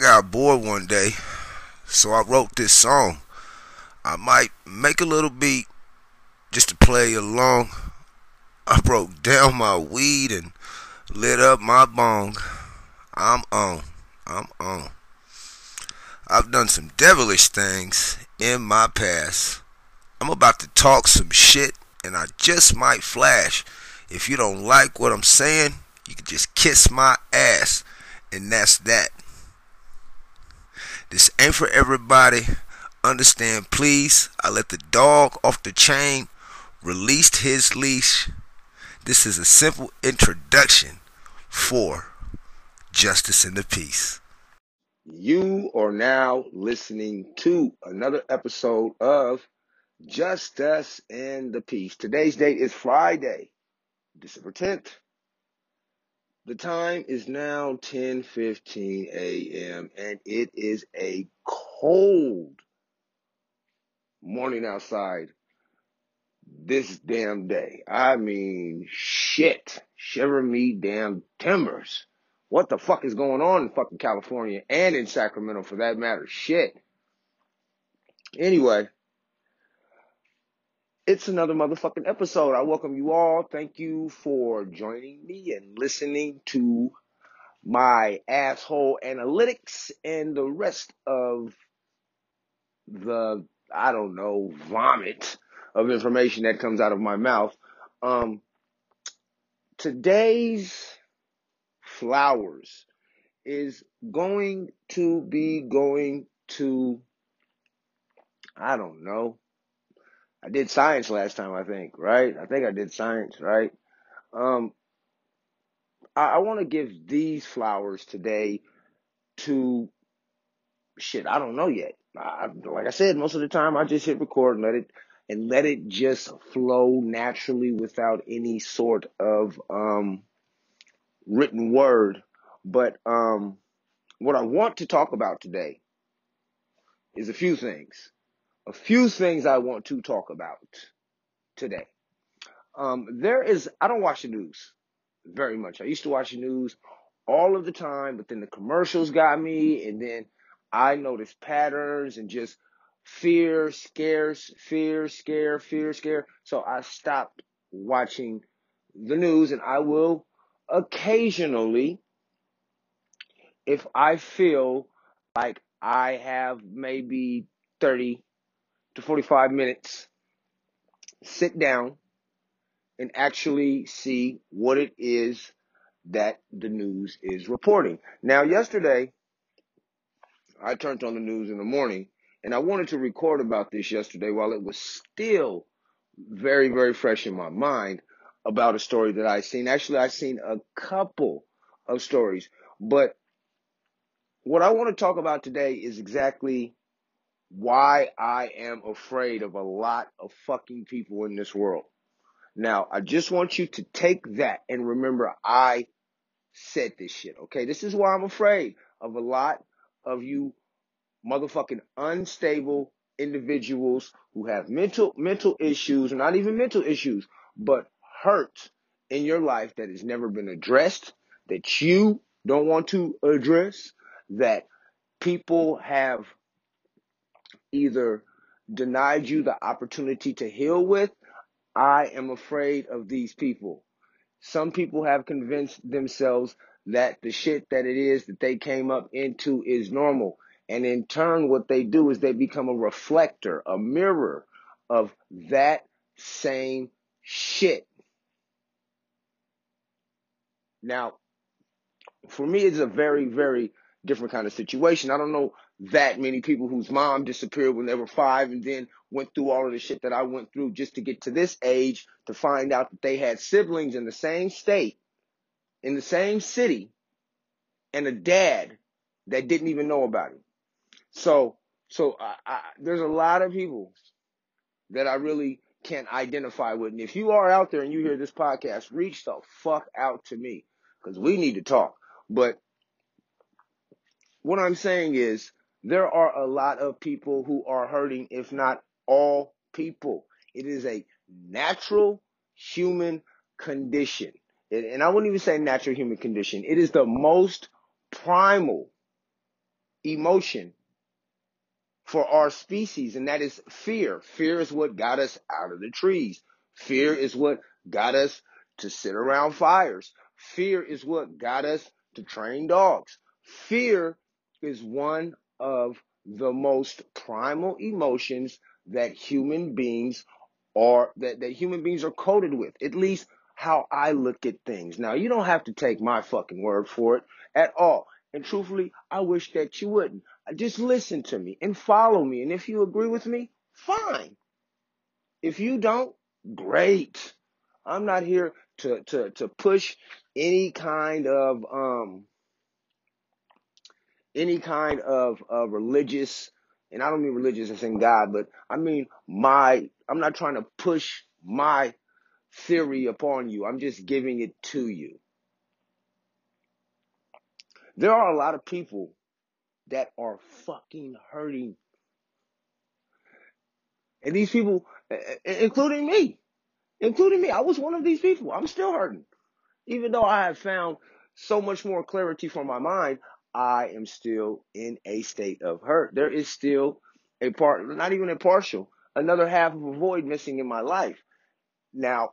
got bored one day, so I wrote this song. I might make a little beat just to play along. I broke down my weed and lit up my bong. I'm on. I'm on. I've done some devilish things in my past. I'm about to talk some shit and I just might flash. If you don't like what I'm saying, you can just kiss my ass and that's that. This ain't for everybody. Understand, please. I let the dog off the chain, released his leash. This is a simple introduction for Justice and the Peace. You are now listening to another episode of Justice and the Peace. Today's date is Friday, December 10th. The time is now 10:15 a.m. and it is a cold morning outside this damn day. I mean, shit. Shiver me damn timbers. What the fuck is going on in fucking California and in Sacramento for that matter? Shit. Anyway, it's another motherfucking episode. I welcome you all. Thank you for joining me and listening to my asshole analytics and the rest of the, I don't know, vomit of information that comes out of my mouth. Um, today's flowers is going to be going to, I don't know. I did science last time, I think, right? I think I did science, right? Um, I, I want to give these flowers today to shit. I don't know yet. I, like I said, most of the time I just hit record and let it and let it just flow naturally without any sort of um, written word. But um, what I want to talk about today is a few things. A few things I want to talk about today. Um, there is, I don't watch the news very much. I used to watch the news all of the time, but then the commercials got me, and then I noticed patterns and just fear, scares, fear, scare, fear, scare. So I stopped watching the news and I will occasionally, if I feel like I have maybe 30 to 45 minutes, sit down and actually see what it is that the news is reporting. Now, yesterday, I turned on the news in the morning and I wanted to record about this yesterday while it was still very, very fresh in my mind about a story that I seen. Actually, I seen a couple of stories, but what I want to talk about today is exactly why I am afraid of a lot of fucking people in this world. Now, I just want you to take that and remember I said this shit, okay? This is why I'm afraid of a lot of you motherfucking unstable individuals who have mental mental issues, not even mental issues, but hurt in your life that has never been addressed, that you don't want to address, that people have either denied you the opportunity to heal with. I am afraid of these people. Some people have convinced themselves that the shit that it is that they came up into is normal. And in turn, what they do is they become a reflector, a mirror of that same shit. Now, for me, it's a very, very different kind of situation. I don't know that many people whose mom disappeared when they were five and then went through all of the shit that I went through just to get to this age to find out that they had siblings in the same state, in the same city, and a dad that didn't even know about it. So, so I, I, there's a lot of people that I really can't identify with. And if you are out there and you hear this podcast, reach the fuck out to me because we need to talk. But what I'm saying is there are a lot of people who are hurting, if not all people. It is a natural human condition. And I wouldn't even say natural human condition. It is the most primal emotion for our species, and that is fear. Fear is what got us out of the trees. Fear is what got us to sit around fires. Fear is what got us to train dogs. Fear is one of the most primal emotions that human beings are that, that human beings are coded with. At least how I look at things. Now you don't have to take my fucking word for it at all. And truthfully, I wish that you wouldn't. Just listen to me and follow me. And if you agree with me, fine. If you don't, great. I'm not here to to to push any kind of um any kind of uh, religious and I don't mean religious as in God, but I mean my I'm not trying to push my theory upon you. I'm just giving it to you. There are a lot of people that are fucking hurting. And these people, including me, including me, I was one of these people. I'm still hurting. Even though I have found so much more clarity for my mind, I am still in a state of hurt. There is still a part, not even a partial, another half of a void missing in my life. Now,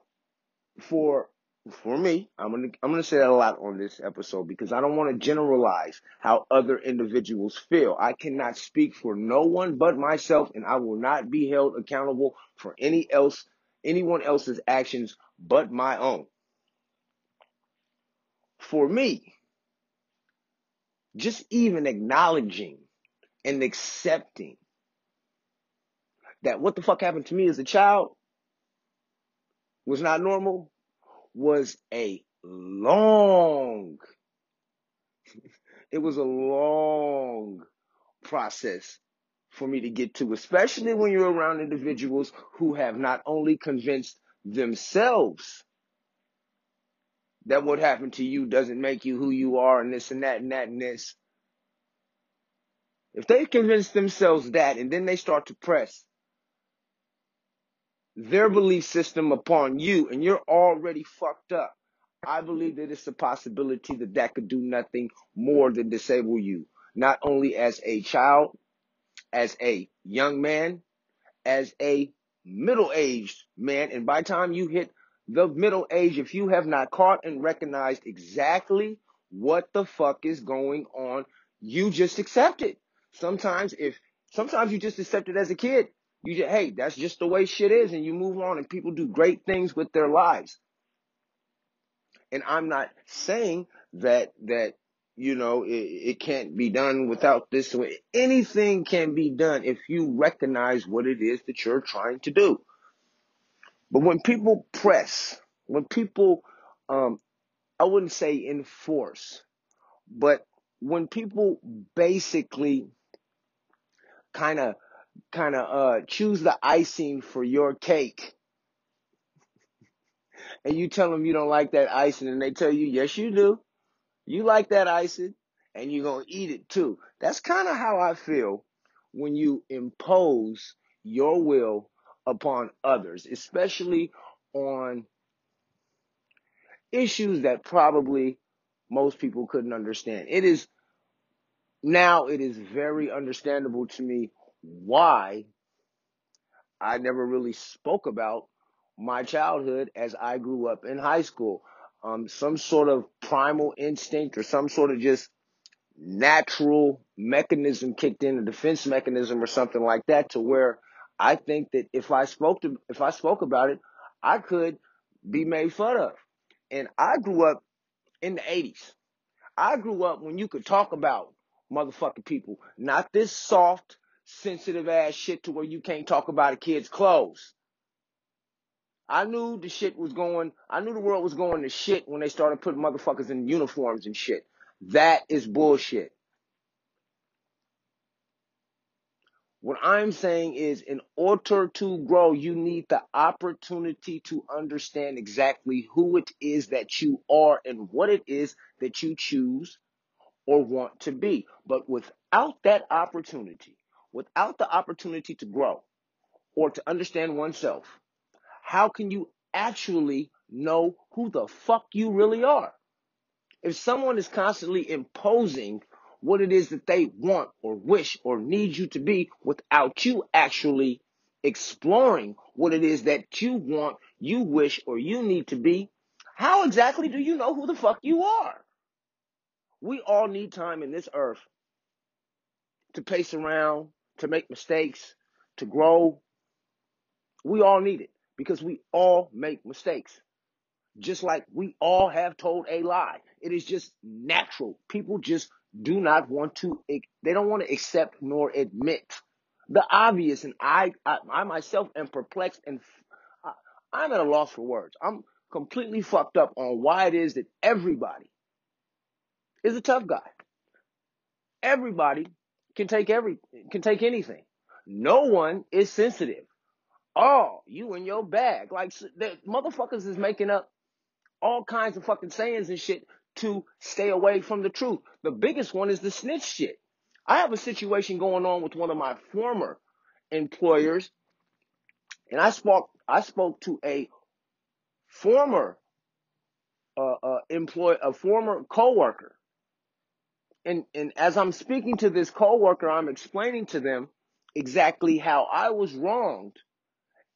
for for me, I'm gonna I'm gonna say that a lot on this episode because I don't want to generalize how other individuals feel. I cannot speak for no one but myself, and I will not be held accountable for any else anyone else's actions but my own. For me, just even acknowledging and accepting that what the fuck happened to me as a child was not normal was a long, it was a long process for me to get to, especially when you're around individuals who have not only convinced themselves that what happened to you doesn't make you who you are and this and that and that and this. If they convince themselves that and then they start to press their belief system upon you and you're already fucked up. I believe that it's a possibility that that could do nothing more than disable you, not only as a child, as a young man, as a middle-aged man, and by the time you hit the middle age, if you have not caught and recognized exactly what the fuck is going on, you just accept it. Sometimes if sometimes you just accept it as a kid you just, hey, that's just the way shit is, and you move on, and people do great things with their lives. And I'm not saying that that you know it, it can't be done without this. Way. Anything can be done if you recognize what it is that you're trying to do. But when people press, when people, um, I wouldn't say enforce, but when people basically kind of kind of uh, choose the icing for your cake. And you tell them you don't like that icing, and they tell you, yes, you do. You like that icing, and you're to eat it too. That's kind of how I feel when you impose your will upon others, especially on issues that probably most people couldn't understand. It is now it is very understandable to me why I never really spoke about my childhood as I grew up in high school. Um, some sort of primal instinct or some sort of just natural mechanism kicked in, a defense mechanism or something like that, to where I think that if I spoke to, if I spoke about it, I could be made fun of. And I grew up in the 80s. I grew up when you could talk about motherfucking people, not this soft, sensitive ass shit to where you can't talk about a kid's clothes. I knew the shit was going, I knew the world was going to shit when they started putting motherfuckers in uniforms and shit. That is bullshit. What I'm saying is, in order to grow, you need the opportunity to understand exactly who it is that you are and what it is that you choose or want to be. But without that opportunity, without the opportunity to grow or to understand oneself, how can you actually know who the fuck you really are? If someone is constantly imposing what it is that they want or wish or need you to be without you actually exploring what it is that you want, you wish, or you need to be, how exactly do you know who the fuck you are? We all need time in this earth to pace around, to make mistakes, to grow. We all need it because we all make mistakes. Just like we all have told a lie. It is just natural. People just do not want to, they don't want to accept nor admit the obvious. And I, I, I myself am perplexed and I'm at a loss for words. I'm completely fucked up on why it is that everybody is a tough guy. Everybody can take every can take anything. No one is sensitive. Oh, you in your bag. Like the motherfuckers is making up all kinds of fucking sayings and shit to stay away from the truth. The biggest one is the snitch shit. I have a situation going on with one of my former employers, and I spoke I spoke to a former uh, uh, employee, a former coworker, and and as I'm speaking to this coworker, I'm explaining to them exactly how I was wronged,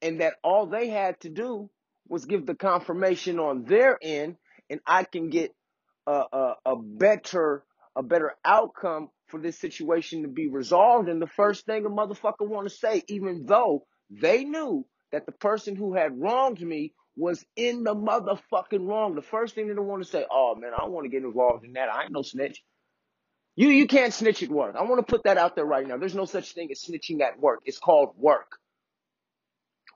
and that all they had to do was give the confirmation on their end, and I can get a, a, a better a better outcome for this situation to be resolved. And the first thing a motherfucker want to say, even though they knew that the person who had wronged me was in the motherfucking wrong, the first thing they don't want to say, oh man, I don't want to get involved in that. I ain't no snitch. You you can't snitch at work. I want to put that out there right now. There's no such thing as snitching at work. It's called work.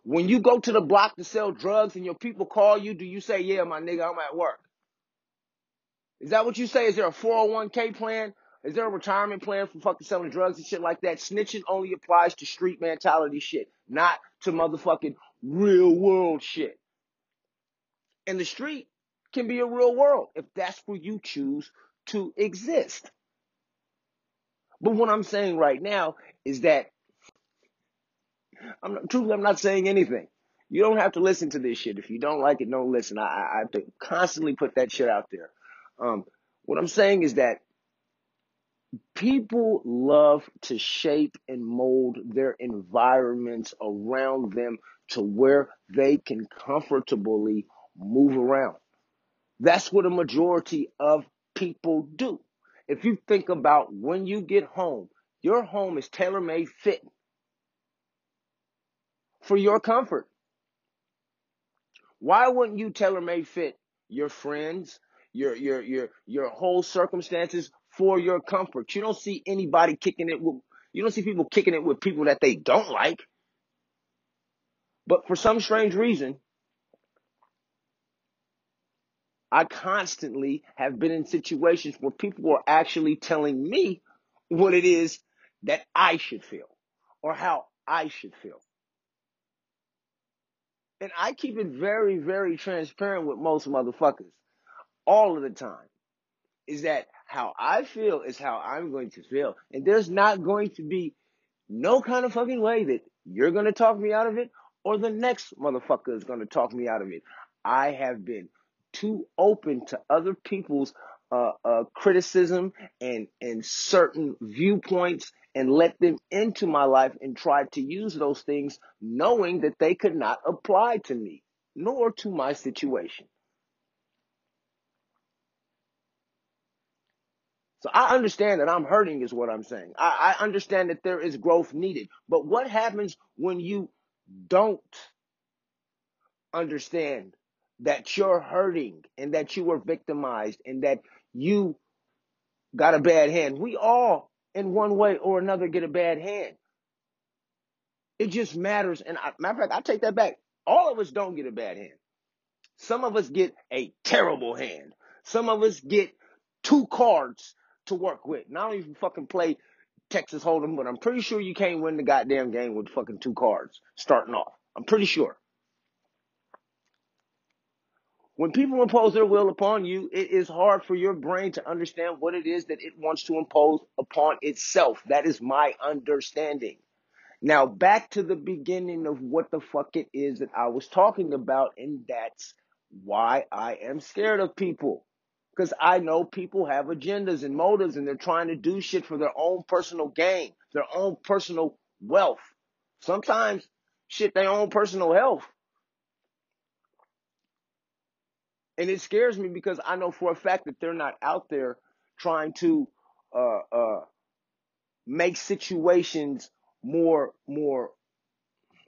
When you go to the block to sell drugs and your people call you, do you say, "Yeah, my nigga, I'm at work"? Is that what you say? Is there a 401k plan? Is there a retirement plan for fucking selling drugs and shit like that? Snitching only applies to street mentality shit, not to motherfucking real world shit. And the street can be a real world if that's where you choose to exist. But what I'm saying right now is that I'm not, truly I'm not saying anything. You don't have to listen to this shit. If you don't like it, don't listen. I, I have to constantly put that shit out there. Um, what I'm saying is that people love to shape and mold their environments around them to where they can comfortably move around. That's what a majority of people do. If you think about when you get home, your home is tailor made fit for your comfort. Why wouldn't you tailor made fit your friends, your your your your whole circumstances for your comfort? You don't see anybody kicking it with you don't see people kicking it with people that they don't like. But for some strange reason, I constantly have been in situations where people are actually telling me what it is that I should feel or how I should feel. And I keep it very, very transparent with most motherfuckers all of the time. Is that how I feel is how I'm going to feel. And there's not going to be no kind of fucking way that you're going to talk me out of it or the next motherfucker is going to talk me out of it. I have been too open to other people's uh, uh, criticism and and certain viewpoints and let them into my life and try to use those things knowing that they could not apply to me nor to my situation. So I understand that I'm hurting is what I'm saying. I, I understand that there is growth needed. But what happens when you don't understand that you're hurting and that you were victimized and that you got a bad hand. We all, in one way or another, get a bad hand. It just matters. And I, matter of fact, I take that back. All of us don't get a bad hand. Some of us get a terrible hand. Some of us get two cards to work with. Not even fucking play Texas Hold'em, but I'm pretty sure you can't win the goddamn game with fucking two cards starting off. I'm pretty sure. When people impose their will upon you, it is hard for your brain to understand what it is that it wants to impose upon itself. That is my understanding. Now, back to the beginning of what the fuck it is that I was talking about, and that's why I am scared of people. Because I know people have agendas and motives and they're trying to do shit for their own personal gain, their own personal wealth. Sometimes shit, their own personal health. And it scares me because I know for a fact that they're not out there trying to uh, uh, make situations more, more,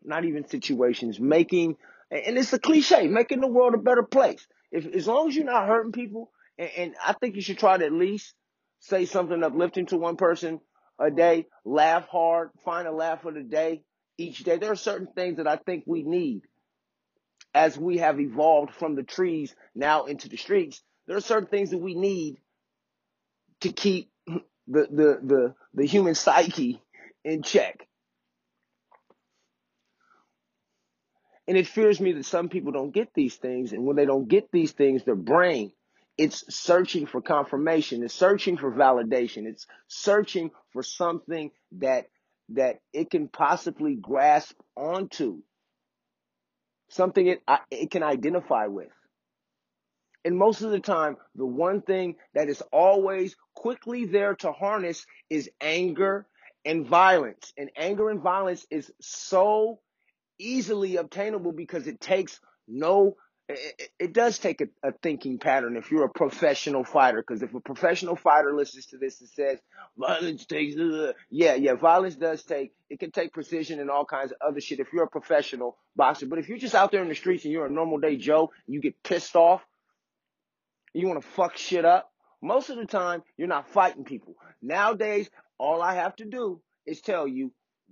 not even situations, making, and it's a cliche, making the world a better place. If as long as you're not hurting people, and, and I think you should try to at least say something uplifting to one person a day, laugh hard, find a laugh of the day each day. There are certain things that I think we need as we have evolved from the trees now into the streets. There are certain things that we need to keep the the the, the human psyche in check. And it fears me that some people don't get these things, and when they don't get these things, their brain it's searching for confirmation, it's searching for validation, it's searching for something that that it can possibly grasp onto, something it it can identify with. And most of the time, the one thing that is always quickly there to harness is anger and violence. And anger and violence is so easily obtainable because it takes no it, it does take a, a, thinking pattern if you're a professional fighter. Because if a professional fighter listens to this and says violence takes, yeah, yeah, violence does take. It can take precision and all kinds of other shit if you're a professional boxer. But if you're just out there in the streets and you're a normal day Joe, and you get pissed off, you want to fuck shit up. Most of the time, you're not fighting people. Nowadays, all I have to do is tell you,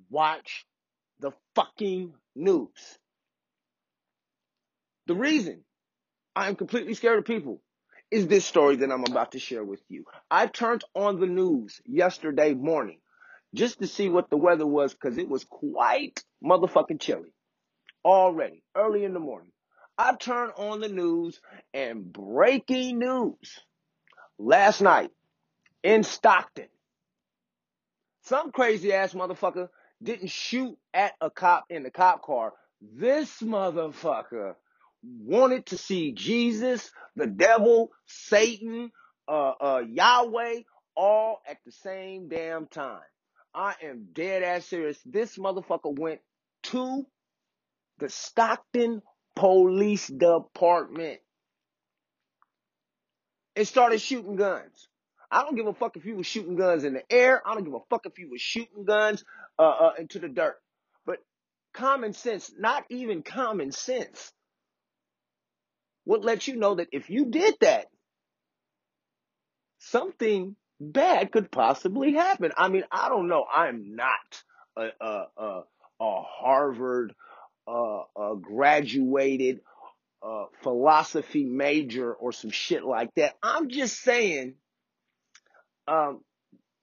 watch the fucking news. The reason I am completely scared of people is this story that I'm about to share with you. I turned on the news yesterday morning just to see what the weather was because it was quite motherfucking chilly already early in the morning. I turned on the news and breaking news last night in Stockton. Some crazy ass motherfucker didn't shoot at a cop in the cop car. This motherfucker wanted to see Jesus, the devil, Satan, uh, uh, Yahweh, all at the same damn time. I am dead ass serious. This motherfucker went to the Stockton Police Department and started shooting guns. I don't give a fuck if you was shooting guns in the air. I don't give a fuck if you was shooting guns uh, uh, into the dirt. But common sense, not even common sense, would let you know that if you did that, something bad could possibly happen. I mean, I don't know. I'm not a a a, a Harvard uh, a graduated uh, philosophy major or some shit like that. I'm just saying, um,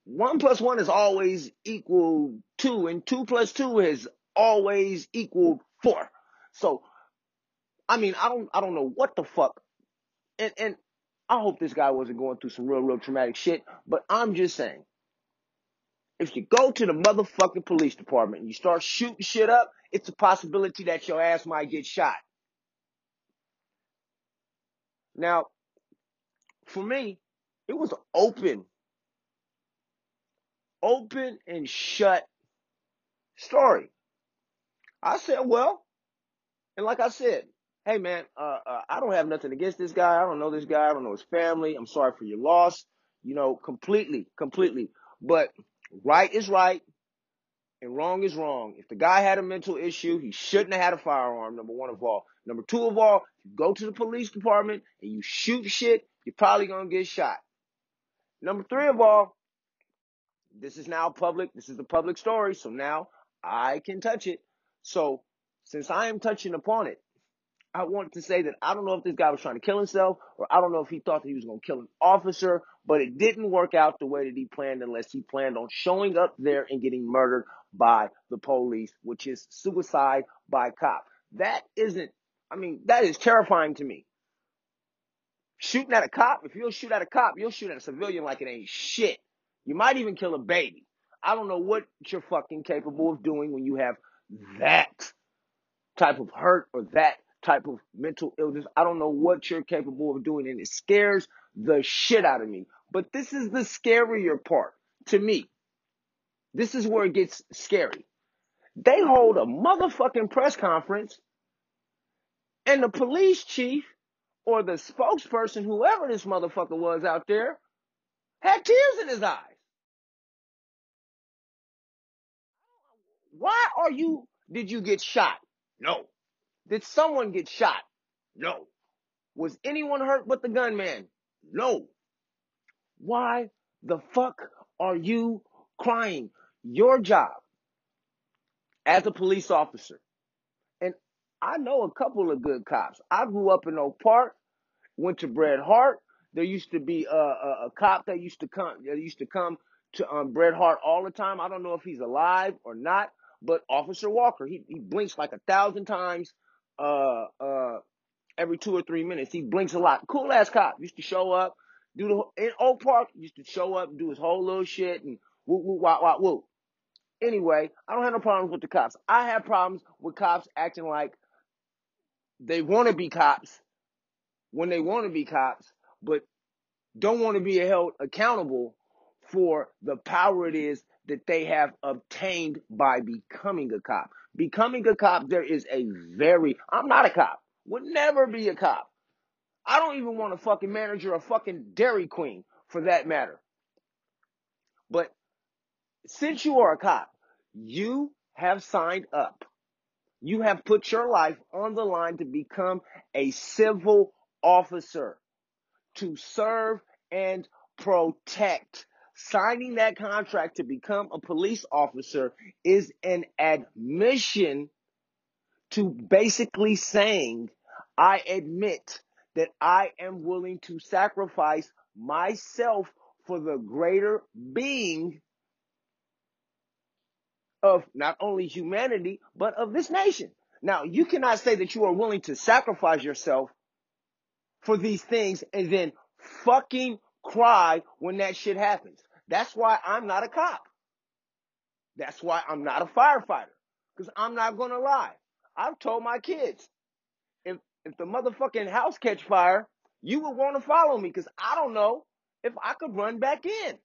one plus one is always equal two, and two plus two is always equal four. So I mean, I don't, I don't know what the fuck. And, and I hope this guy wasn't going through some real, real traumatic shit, but I'm just saying, if you go to the motherfucking police department and you start shooting shit up, it's a possibility that your ass might get shot. Now, for me, it was open, open and shut story. I said, well, and like I said, hey man, uh, uh, I don't have nothing against this guy. I don't know this guy. I don't know his family. I'm sorry for your loss. You know, completely, completely. But right is right and wrong is wrong. If the guy had a mental issue, he shouldn't have had a firearm, number one of all. Number two of all, you go to the police department and you shoot shit, you're probably going to get shot. Number three of all, this is now public. This is a public story. So now I can touch it. So since I am touching upon it, I want to say that I don't know if this guy was trying to kill himself or I don't know if he thought that he was going to kill an officer, but it didn't work out the way that he planned unless he planned on showing up there and getting murdered by the police, which is suicide by cop. That isn't, I mean, that is terrifying to me. Shooting at a cop, if you'll shoot at a cop, you'll shoot at a civilian like it ain't shit. You might even kill a baby. I don't know what you're fucking capable of doing when you have that type of hurt or that type of mental illness. I don't know what you're capable of doing, and it scares the shit out of me. But this is the scarier part to me. This is where it gets scary. They hold a motherfucking press conference, and the police chief or the spokesperson, whoever this motherfucker was out there, had tears in his eyes. Why are you, did you get shot? No. Did someone get shot? No. Was anyone hurt but the gunman? No. Why the fuck are you crying? Your job as a police officer, and I know a couple of good cops. I grew up in Oak Park, went to Bret Harte. There used to be a, a, a cop that used to come that used to come to um, Bret Harte all the time. I don't know if he's alive or not, but Officer Walker, he, he blinks like a thousand times uh, uh, every two or three minutes. He blinks a lot. Cool ass cop. Used to show up, do the in Oak Park. Used to show up, do his whole little shit, and woo woo wah wah woo. Anyway, I don't have no problems with the cops. I have problems with cops acting like they want to be cops when they want to be cops, but don't want to be held accountable for the power it is that they have obtained by becoming a cop. Becoming a cop, there is a very, I'm not a cop, would never be a cop. I don't even want a fucking manager, a fucking Dairy Queen for that matter. But since you are a cop, you have signed up. You have put your life on the line to become a civil officer, to serve and protect. Signing that contract to become a police officer is an admission to basically saying, I admit that I am willing to sacrifice myself for the greater being of not only humanity, but of this nation. Now, you cannot say that you are willing to sacrifice yourself for these things and then fucking cry when that shit happens. That's why I'm not a cop. That's why I'm not a firefighter. Because I'm not gonna lie. I've told my kids, if if the motherfucking house catch fire, you would want to follow me because I don't know if I could run back in.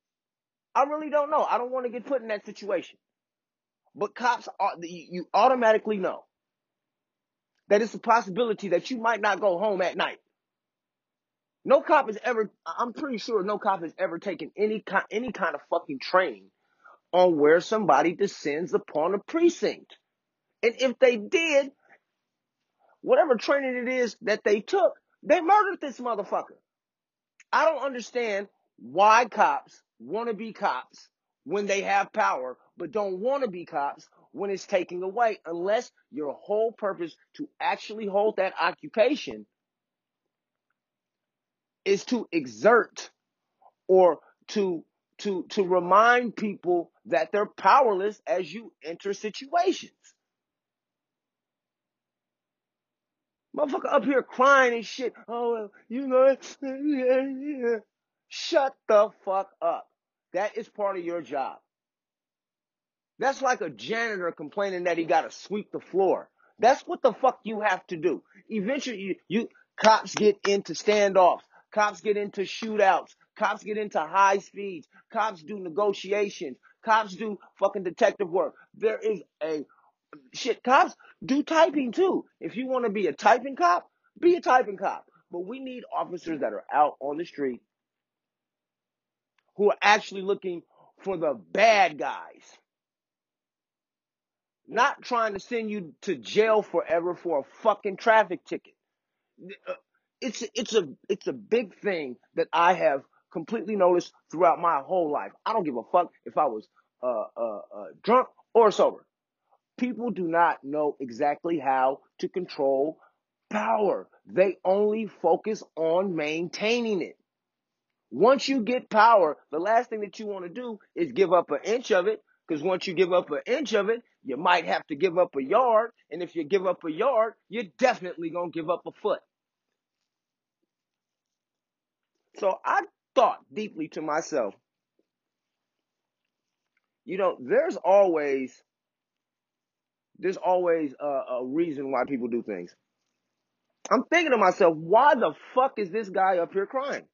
I really don't know. I don't want to get put in that situation. But cops, are, you automatically know that it's a possibility that you might not go home at night. No cop has ever, I'm pretty sure no cop has ever taken any kind, any kind of fucking training on where somebody descends upon a precinct. And if they did, whatever training it is that they took, they murdered this motherfucker. I don't understand why cops want to be cops when they have power, but don't want to be cops when it's taken away, unless your whole purpose to actually hold that occupation is to exert or to to to remind people that they're powerless as you enter situations. Motherfucker up here crying and shit. Oh, you know, shut the fuck up. That is part of your job. That's like a janitor complaining that he got to sweep the floor. That's what the fuck you have to do. Eventually, you, you cops get into standoffs. Cops get into shootouts. Cops get into high speeds. Cops do negotiations. Cops do fucking detective work. There is a shit. Cops do typing too. If you want to be a typing cop, be a typing cop. But we need officers that are out on the street who are actually looking for the bad guys. Not trying to send you to jail forever for a fucking traffic ticket. Uh, It's it's a it's a big thing that I have completely noticed throughout my whole life. I don't give a fuck if I was uh, uh, uh, drunk or sober. People do not know exactly how to control power. They only focus on maintaining it. Once you get power, the last thing that you want to do is give up an inch of it. Because once you give up an inch of it, you might have to give up a yard. And if you give up a yard, you're definitely going to give up a foot. So I thought deeply to myself, you know, there's always, there's always a, a reason why people do things. I'm thinking to myself, why the fuck is this guy up here crying?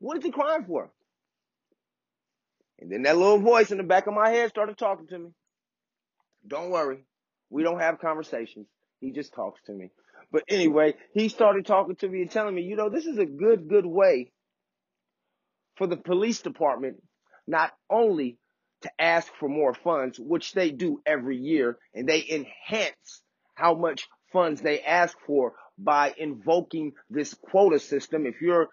What is he crying for? And then that little voice in the back of my head started talking to me. Don't worry. We don't have conversations. He just talks to me. But anyway, he started talking to me and telling me, you know, this is a good, good way for the police department not only to ask for more funds, which they do every year, and they enhance how much funds they ask for by invoking this quota system. If you're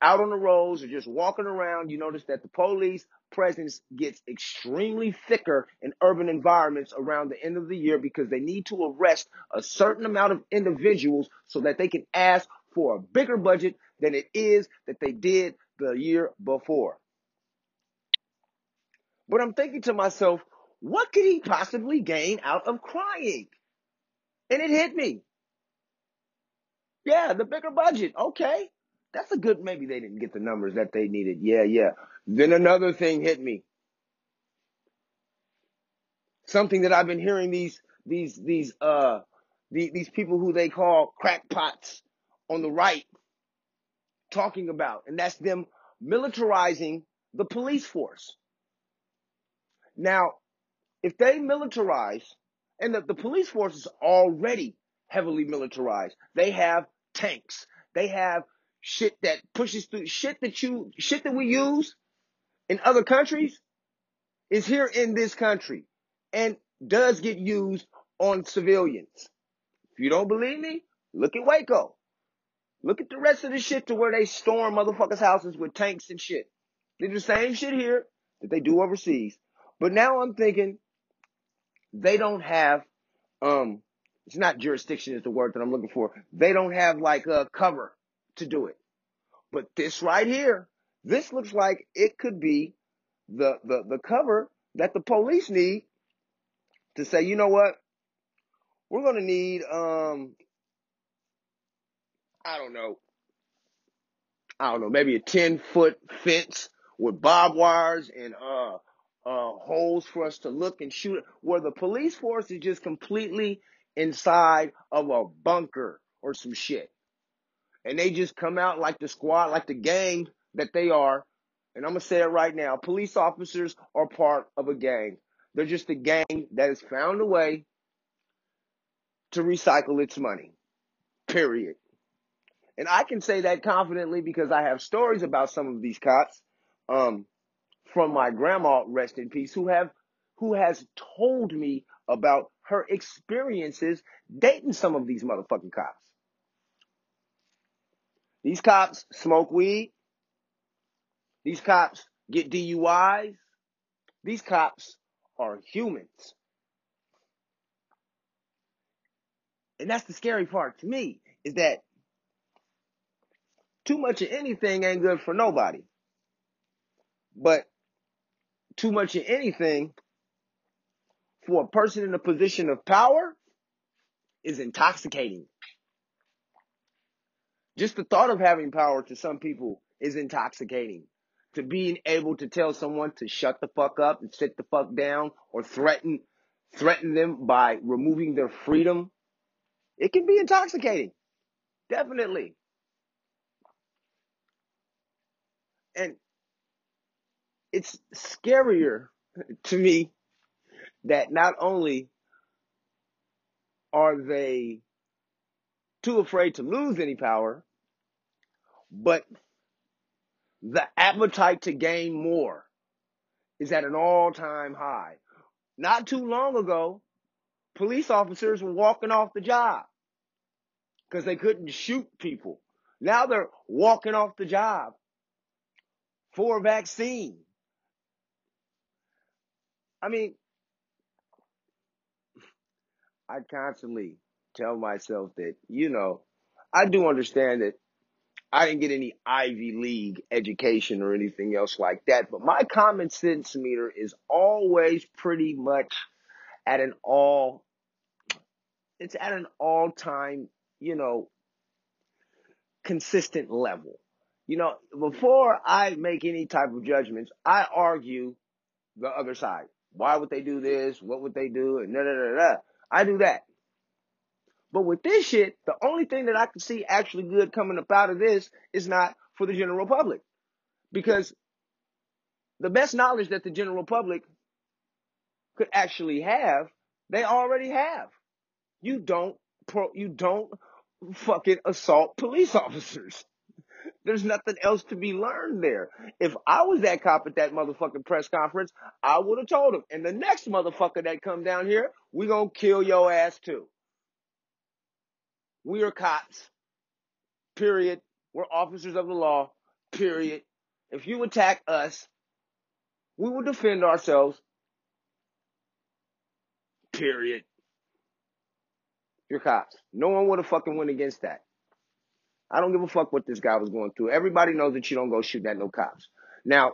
out on the roads or just walking around, you notice that the police presence gets extremely thicker in urban environments around the end of the year because they need to arrest a certain amount of individuals so that they can ask for a bigger budget than it is that they did the year before. But I'm thinking to myself, what could he possibly gain out of crying? And it hit me. Yeah, the bigger budget. Okay. That's a good, maybe they didn't get the numbers that they needed. Yeah, yeah. Then another thing hit me. Something that I've been hearing these, these, these, uh, these, these people who they call crackpots on the right talking about, and that's them militarizing the police force. Now, if they militarize, and the, the police force is already heavily militarized, they have tanks, they have shit that pushes through shit that you shit that we use in other countries is here in this country and does get used on civilians. If you don't believe me, look at Waco. Look at the rest of the shit to where they storm motherfuckers' houses with tanks and shit. They do the same shit here that they do overseas. But now I'm thinking they don't have um it's not jurisdiction is the word that I'm looking for. They don't have like a cover to do it. But this right here, this looks like it could be the the the cover that the police need to say, you know what? We're gonna need um I don't know. I don't know, maybe a 10 foot fence with barbed wires and uh uh, holes for us to look and shoot, where the police force is just completely inside of a bunker or some shit. And they just come out like the squad, like the gang that they are. And I'm going to say it right now. Police officers are part of a gang. They're just a gang that has found a way to recycle its money. Period. And I can say that confidently because I have stories about some of these cops. Um, from my grandma, rest in peace, who have who has told me about her experiences dating some of these motherfucking cops. These cops smoke weed. These cops get DUIs. These cops are humans. And that's the scary part to me is that too much of anything ain't good for nobody. But too much of anything for a person in a position of power is intoxicating. Just the thought of having power to some people is intoxicating. To being able to tell someone to shut the fuck up and sit the fuck down or threaten threaten them by removing their freedom, it can be intoxicating. Definitely. And it's scarier to me that not only are they too afraid to lose any power, but the appetite to gain more is at an all time high. Not too long ago, police officers were walking off the job because they couldn't shoot people. Now they're walking off the job for a vaccine. I mean, I constantly tell myself that, you know, I do understand that I didn't get any Ivy League education or anything else like that, but my common sense meter is always pretty much at an all, it's at an all time, you know, consistent level. You know, before I make any type of judgments, I argue the other side. Why would they do this? What would they do? And da da da da. I do that. But with this shit, the only thing that I can see actually good coming up out of this is not for the general public. Because the best knowledge that the general public could actually have, they already have. You don't pro, you don't fucking assault police officers. There's nothing else to be learned there. If I was that cop at that motherfucking press conference, I would have told him. And the next motherfucker that come down here, we gonna kill your ass too. We are cops. Period. We're officers of the law. Period. If you attack us, we will defend ourselves. Period. You're cops. No one would have fucking went against that. I don't give a fuck what this guy was going through. Everybody knows that you don't go shoot at no cops. Now,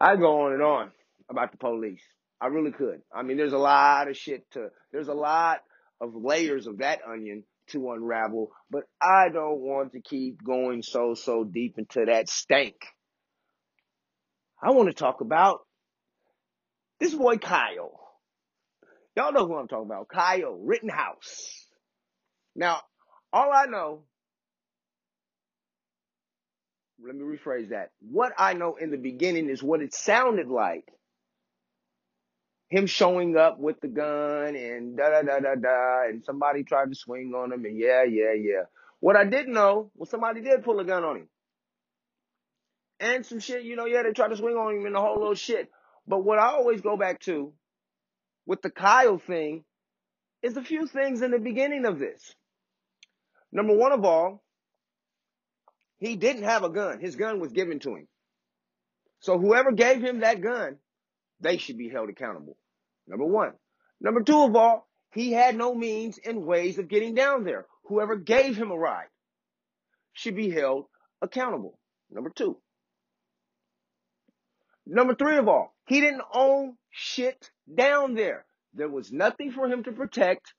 I go on and on about the police. I really could. I mean, there's a lot of shit to, there's a lot of layers of that onion to unravel, but I don't want to keep going so, so deep into that stank. I want to talk about this boy Kyle. Y'all know who I'm talking about. Kyle Rittenhouse. Now, all I know, let me rephrase that. What I know in the beginning is what it sounded like. Him showing up with the gun and da da da da da, and somebody tried to swing on him, and yeah, yeah, yeah. What I didn't know was somebody did pull a gun on him. And some shit, you know, yeah, they tried to swing on him and the whole little shit. But what I always go back to with the Kyle thing is a few things in the beginning of this. Number one of all, he didn't have a gun. His gun was given to him. So whoever gave him that gun, they should be held accountable. Number one. Number two of all, he had no means and ways of getting down there. Whoever gave him a ride should be held accountable. Number two. Number three of all, he didn't own shit down there. There was nothing for him to protect.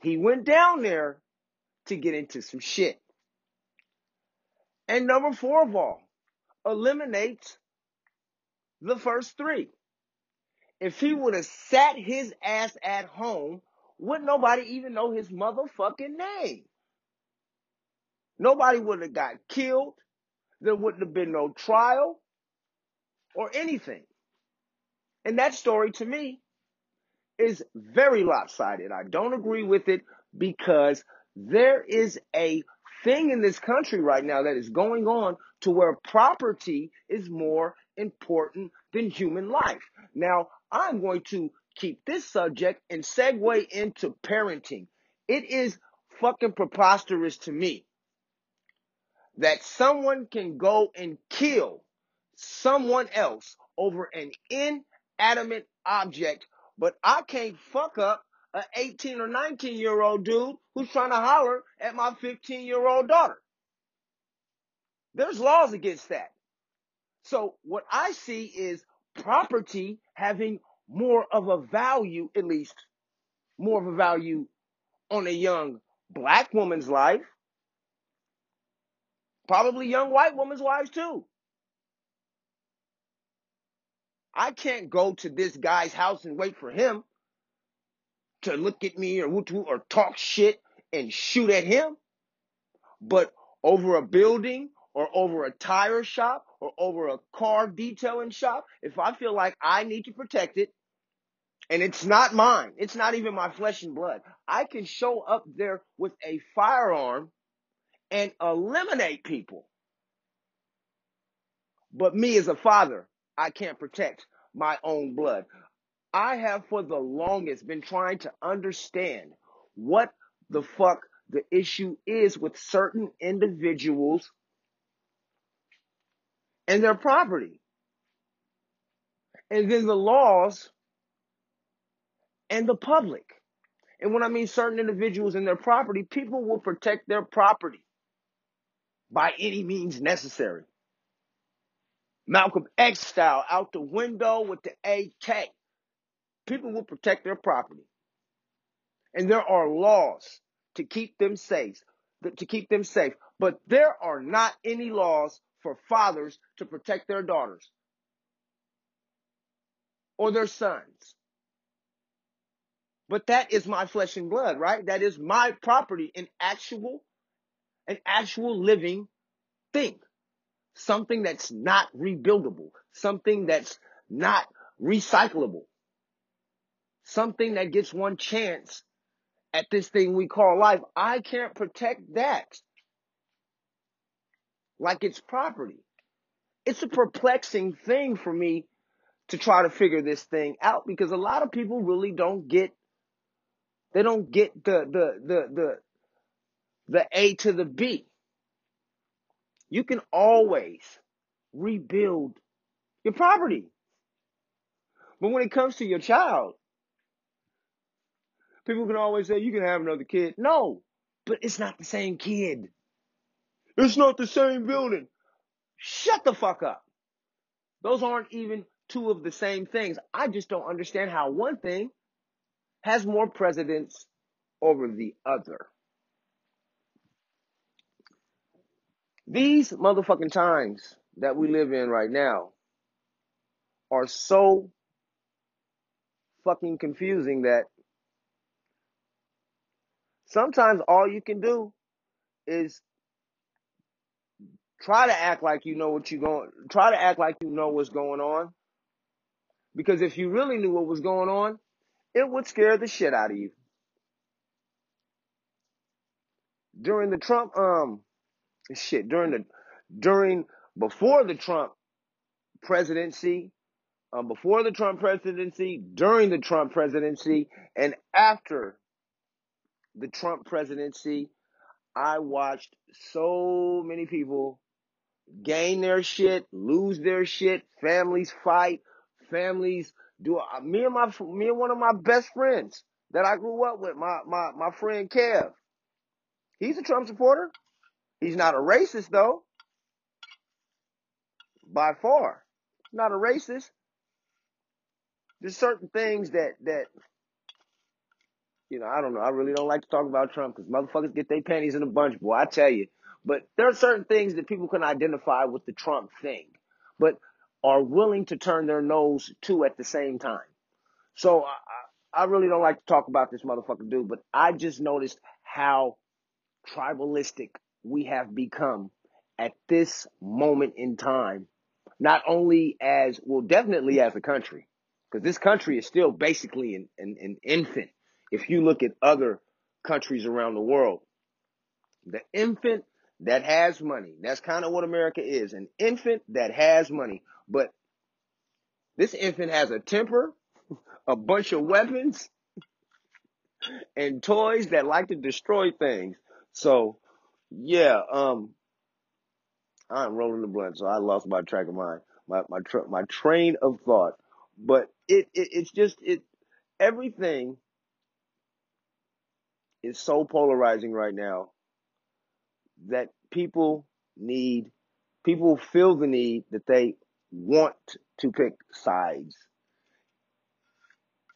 He went down there to get into some shit. And number four of all, eliminates the first three. If he would have sat his ass at home, wouldn't nobody even know his motherfucking name? Nobody would have got killed. There wouldn't have been no trial or anything. And that story to me is very lopsided. I don't agree with it because there is a thing in this country right now that is going on to where property is more important than human life. Now, I'm going to keep this subject and segue into parenting. It is fucking preposterous to me that someone can go and kill someone else over an inanimate object, but I can't fuck up an 18 or 19 year old dude who's trying to holler at my 15 year old daughter. There's laws against that. So what I see is property having more of a value, at least more of a value on a young black woman's life, probably young white woman's lives too. I can't go to this guy's house and wait for him to look at me or or talk shit and shoot at him. But over a building or over a tire shop or over a car detailing shop, if I feel like I need to protect it and it's not mine, it's not even my flesh and blood, I can show up there with a firearm and eliminate people. But me as a father, I can't protect my own blood. I have for the longest been trying to understand what the fuck the issue is with certain individuals and their property. And then the laws and the public. And when I mean certain individuals and their property, people will protect their property by any means necessary. Malcolm X style out the window with the AK. People will protect their property. And there are laws to keep them safe, to keep them safe. But there are not any laws for fathers to protect their daughters or their sons. But that is my flesh and blood, right? That is my property, an actual, an actual living thing. Something that's not rebuildable. Something that's not recyclable. Something that gets one chance at this thing we call life. I can't protect that like it's property. It's a perplexing thing for me to try to figure this thing out because a lot of people really don't get they don't get the the the the the A to the B. You can always rebuild your property. But when it comes to your child, people can always say you can have another kid. No, but it's not the same kid. It's not the same building. Shut the fuck up. Those aren't even two of the same things. I just don't understand how one thing has more precedence over the other. These motherfucking times that we live in right now are so fucking confusing that sometimes all you can do is try to act like you know what you're going try to act like you know what's going on. Because if you really knew what was going on it would scare the shit out of you. During the Trump um shit during the during before the Trump presidency um, before the Trump presidency, during the Trump presidency, and after the Trump presidency, I watched so many people gain their shit, lose their shit, families fight, families do. Uh, me and my me and one of my best friends that I grew up with, my my my friend Kev. He's a Trump supporter. He's not a racist though. By far. Not a racist. There's certain things that that you know, I don't know. I really don't like to talk about Trump because motherfuckers get their panties in a bunch, boy. I tell you. But there are certain things that people can identify with the Trump thing, but are willing to turn their nose to at the same time. So I, I really don't like to talk about this motherfucker dude, but I just noticed how tribalistic we have become at this moment in time. Not only as, well, definitely as a country, because this country is still basically an, an, an infant. If you look at other countries around the world, the infant that has money, that's kind of what America is an infant that has money. But this infant has a temper, a bunch of weapons, and toys that like to destroy things. So, yeah, um, I'm rolling the blunt, so I lost my track of my my my tra- my train of thought. But it, it it's just it everything is so polarizing right now that people need people feel the need that they want to pick sides.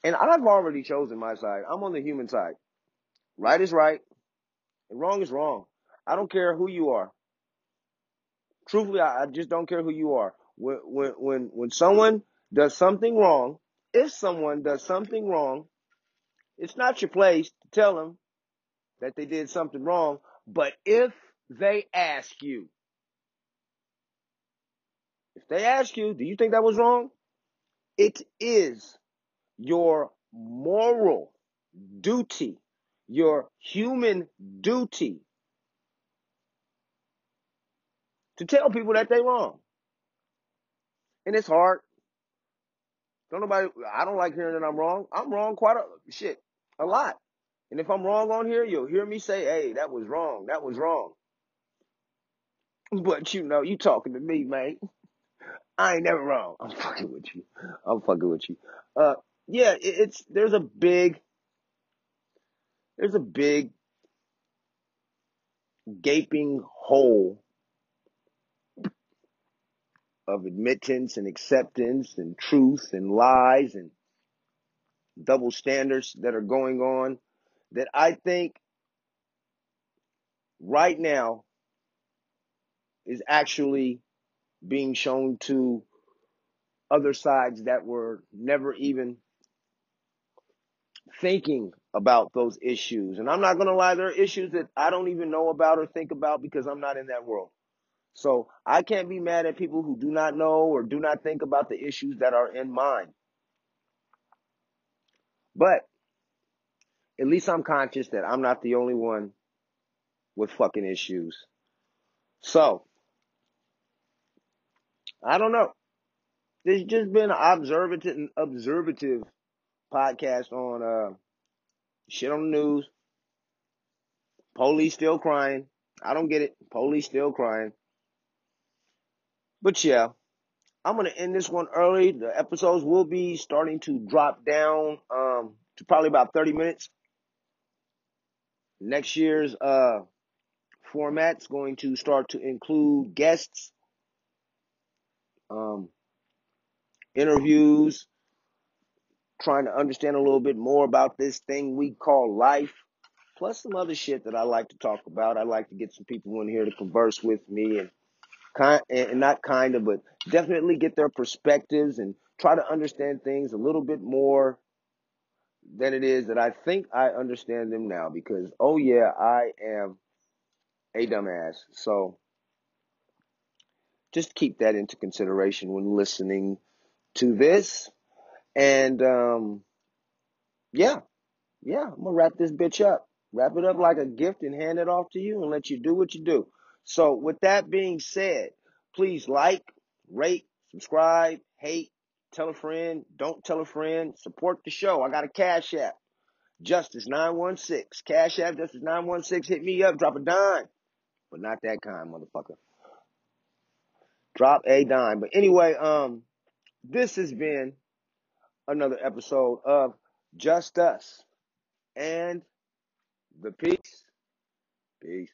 And I've already chosen my side. I'm on the human side. Right is right, and wrong is wrong. I don't care who you are. Truthfully, I, I just don't care who you are. When when when when someone does something wrong, if someone does something wrong, it's not your place to tell them that they did something wrong. But if they ask you, if they ask you, do you think that was wrong? It is your moral duty, your human duty to tell people that they're wrong. And it's hard. Don't nobody I don't like hearing that I'm wrong. I'm wrong quite a shit. A lot. And if I'm wrong on here, you'll hear me say, hey, that was wrong. That was wrong. But you know, you talking to me, mate. I ain't never wrong. I'm fucking with you. I'm fucking with you. Uh, yeah, it, it's there's a big, there's a big gaping hole of admittance and acceptance and truth and lies and double standards that are going on that I think right now is actually being shown to other sides that were never even thinking about those issues. And I'm not going to lie, there are issues that I don't even know about or think about because I'm not in that world. So I can't be mad at people who do not know or do not think about the issues that are in mine. But at least I'm conscious that I'm not the only one with fucking issues. So, I don't know. There's just been an observative, observative podcast on uh, shit on the news. Police still crying. I don't get it. Police still crying. But yeah, I'm gonna end this one early. The episodes will be starting to drop down um, to probably about 30 minutes. Next year's uh, format's going to start to include guests, um, interviews, trying to understand a little bit more about this thing we call life, plus some other shit that I like to talk about. I like to get some people in here to converse with me and kind and not kind of, but definitely get their perspectives and try to understand things a little bit more than it is that I think I understand them now because oh yeah, I am a dumbass. So just keep that into consideration when listening to this. And um yeah, yeah, I'm gonna wrap this bitch up. Wrap it up like a gift and hand it off to you and let you do what you do. So with that being said, please like, rate, subscribe, hate, tell a friend, don't tell a friend, support the show. I got a cash app. Justice 916. Cash app Justice 916. Hit me up, drop a dime. But not that kind, motherfucker. Drop a dime. But anyway, um, this has been another episode of Just Us and the Peace. Peace.